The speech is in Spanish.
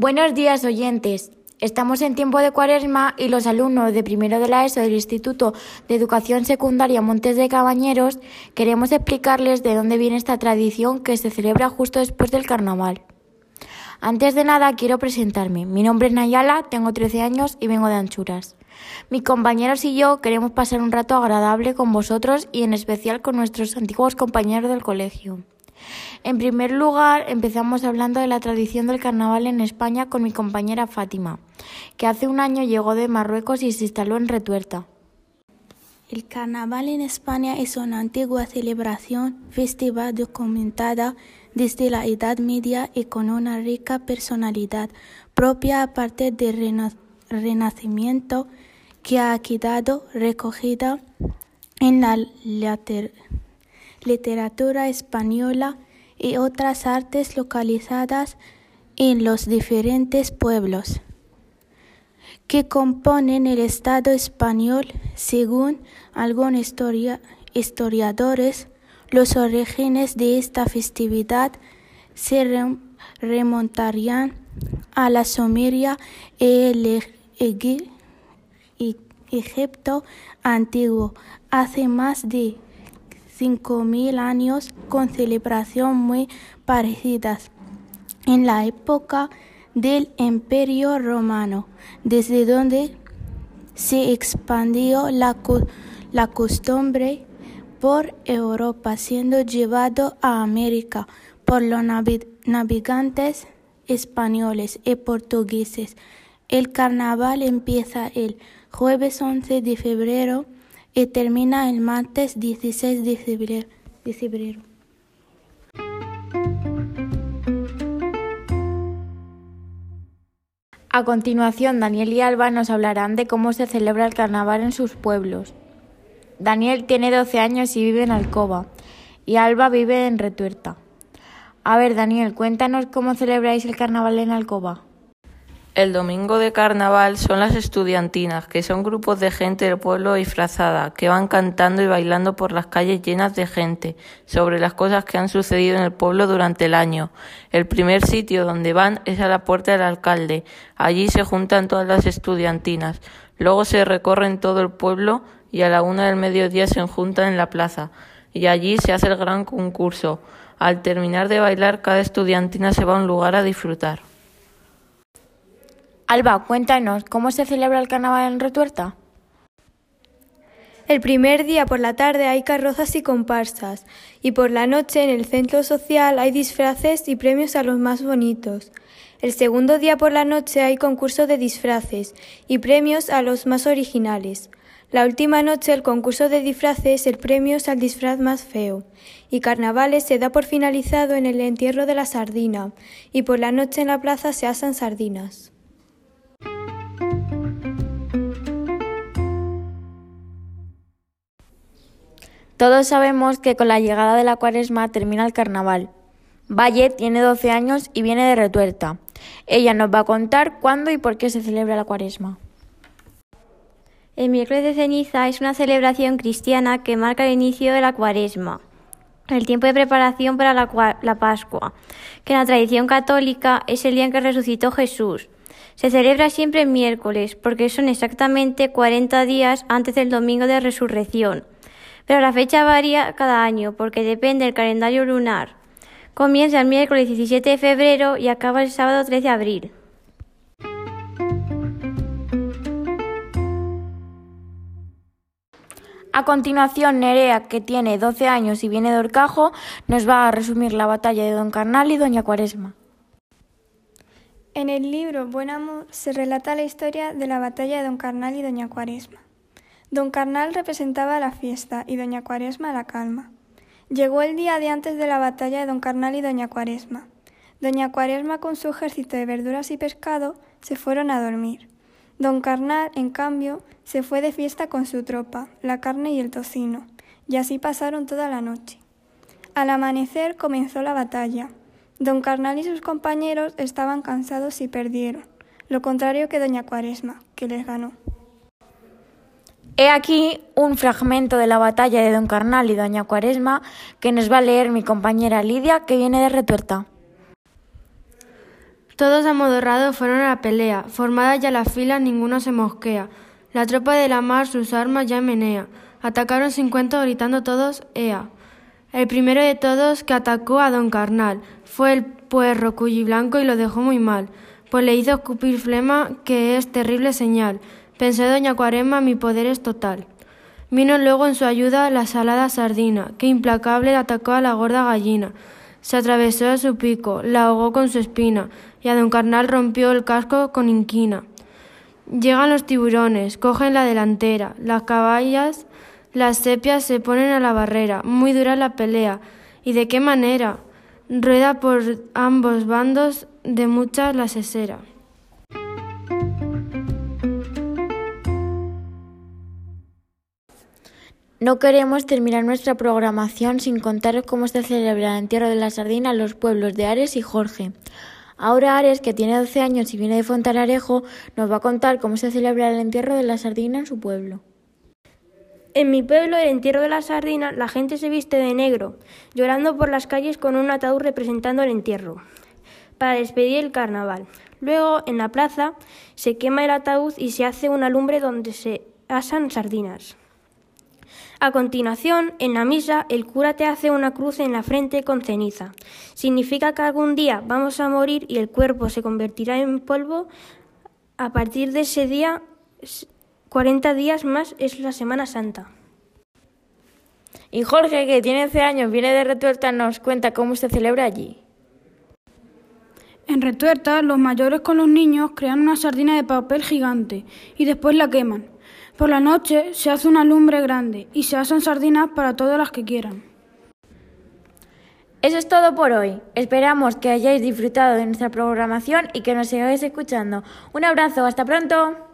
Buenos días, oyentes. Estamos en tiempo de cuaresma y los alumnos de primero de la ESO del Instituto de Educación Secundaria Montes de Cabañeros queremos explicarles de dónde viene esta tradición que se celebra justo después del carnaval. Antes de nada quiero presentarme. Mi nombre es Nayala, tengo 13 años y vengo de Anchuras. Mis compañeros y yo queremos pasar un rato agradable con vosotros y en especial con nuestros antiguos compañeros del colegio. En primer lugar, empezamos hablando de la tradición del carnaval en España con mi compañera Fátima, que hace un año llegó de Marruecos y se instaló en Retuerta. El carnaval en España es una antigua celebración festiva documentada desde la Edad Media y con una rica personalidad propia a del Renacimiento que ha quedado recogida en la literatura española y otras artes localizadas en los diferentes pueblos que componen el Estado español. Según algunos historiadores, los orígenes de esta festividad se remontarían a la Sumeria y el Egipto antiguo, hace más de 5.000 años con celebración muy parecidas en la época del Imperio Romano, desde donde se expandió la, la costumbre por Europa, siendo llevado a América por los navegantes españoles y portugueses. El carnaval empieza el jueves 11 de febrero y termina el martes 16 de febrero. A continuación, Daniel y Alba nos hablarán de cómo se celebra el carnaval en sus pueblos. Daniel tiene 12 años y vive en Alcoba, y Alba vive en Retuerta. A ver, Daniel, cuéntanos cómo celebráis el carnaval en Alcoba. El domingo de carnaval son las estudiantinas, que son grupos de gente del pueblo disfrazada, que van cantando y bailando por las calles llenas de gente, sobre las cosas que han sucedido en el pueblo durante el año. El primer sitio donde van es a la puerta del alcalde. Allí se juntan todas las estudiantinas. Luego se recorren todo el pueblo y a la una del mediodía se juntan en la plaza. Y allí se hace el gran concurso. Al terminar de bailar, cada estudiantina se va a un lugar a disfrutar. Alba, cuéntanos, ¿cómo se celebra el carnaval en Retuerta? El primer día por la tarde hay carrozas y comparsas, y por la noche en el centro social hay disfraces y premios a los más bonitos. El segundo día por la noche hay concurso de disfraces y premios a los más originales. La última noche el concurso de disfraces el premio al disfraz más feo. Y carnavales se da por finalizado en el entierro de la sardina, y por la noche en la plaza se asan sardinas. Todos sabemos que con la llegada de la cuaresma termina el carnaval. Valle tiene 12 años y viene de Retuerta. Ella nos va a contar cuándo y por qué se celebra la cuaresma. El miércoles de ceniza es una celebración cristiana que marca el inicio de la cuaresma, el tiempo de preparación para la, Pascua, que en la tradición católica es el día en que resucitó Jesús. Se celebra siempre el miércoles porque son exactamente 40 días antes del domingo de resurrección pero la fecha varía cada año porque depende del calendario lunar. Comienza el miércoles 17 de febrero y acaba el sábado 13 de abril. A continuación, Nerea, que tiene 12 años y viene de Orcajo, nos va a resumir la batalla de Don Carnal y Doña Cuaresma. En el libro Buen Amor se relata la historia de la batalla de Don Carnal y Doña Cuaresma. Don Carnal representaba la fiesta y Doña Cuaresma la calma. Llegó el día de antes de la batalla de Don Carnal y Doña Cuaresma. Doña Cuaresma con su ejército de verduras y pescado se fueron a dormir. Don Carnal, en cambio, se fue de fiesta con su tropa, la carne y el tocino, y así pasaron toda la noche. Al amanecer comenzó la batalla. Don Carnal y sus compañeros estaban cansados y perdieron, lo contrario que Doña Cuaresma, que les ganó. He aquí un fragmento de la batalla de Don Carnal y Doña Cuaresma que nos va a leer mi compañera Lidia, que viene de Retuerta. Todos amodorrados fueron a la pelea, formadas ya las filas ninguno se mosquea. La tropa de la mar sus armas ya menea. Atacaron cincuenta gritando todos ¡Ea! El primero de todos que atacó a don Carnal fue el puerro blanco y lo dejó muy mal, pues le hizo escupir flema que es terrible señal. Pensé doña Cuaresma mi poder es total. Vino luego en su ayuda la salada sardina, que implacable atacó a la gorda gallina. Se atravesó a su pico, la ahogó con su espina, y a don Carnal rompió el casco con inquina. Llegan los tiburones, cogen la delantera, las caballas, las sepias se ponen a la barrera, muy dura la pelea. ¿Y de qué manera? Rueda por ambos bandos de mucha la sesera. No queremos terminar nuestra programación sin contaros cómo se celebra el entierro de la sardina en los pueblos de Ares y Jorge. Ahora Ares, que tiene 12 años y viene de Fontanarejo, nos va a contar cómo se celebra el entierro de la sardina en su pueblo. En mi pueblo, el entierro de la sardina, la gente se viste de negro, llorando por las calles con un ataúd representando el entierro, para despedir el carnaval. Luego, en la plaza, se quema el ataúd y se hace una lumbre donde se asan sardinas. A continuación, en la misa, el cura te hace una cruz en la frente con ceniza. Significa que algún día vamos a morir y el cuerpo se convertirá en polvo. A partir de ese día, 40 días más es la Semana Santa. Y Jorge, que tiene 11 años, viene de Retuerta, nos cuenta cómo se celebra allí. En Retuerta, los mayores con los niños crean una sardina de papel gigante y después la queman. Por la noche se hace una lumbre grande y se hacen sardinas para todas las que quieran. Eso es todo por hoy. Esperamos que hayáis disfrutado de nuestra programación y que nos sigáis escuchando. Un abrazo, hasta pronto.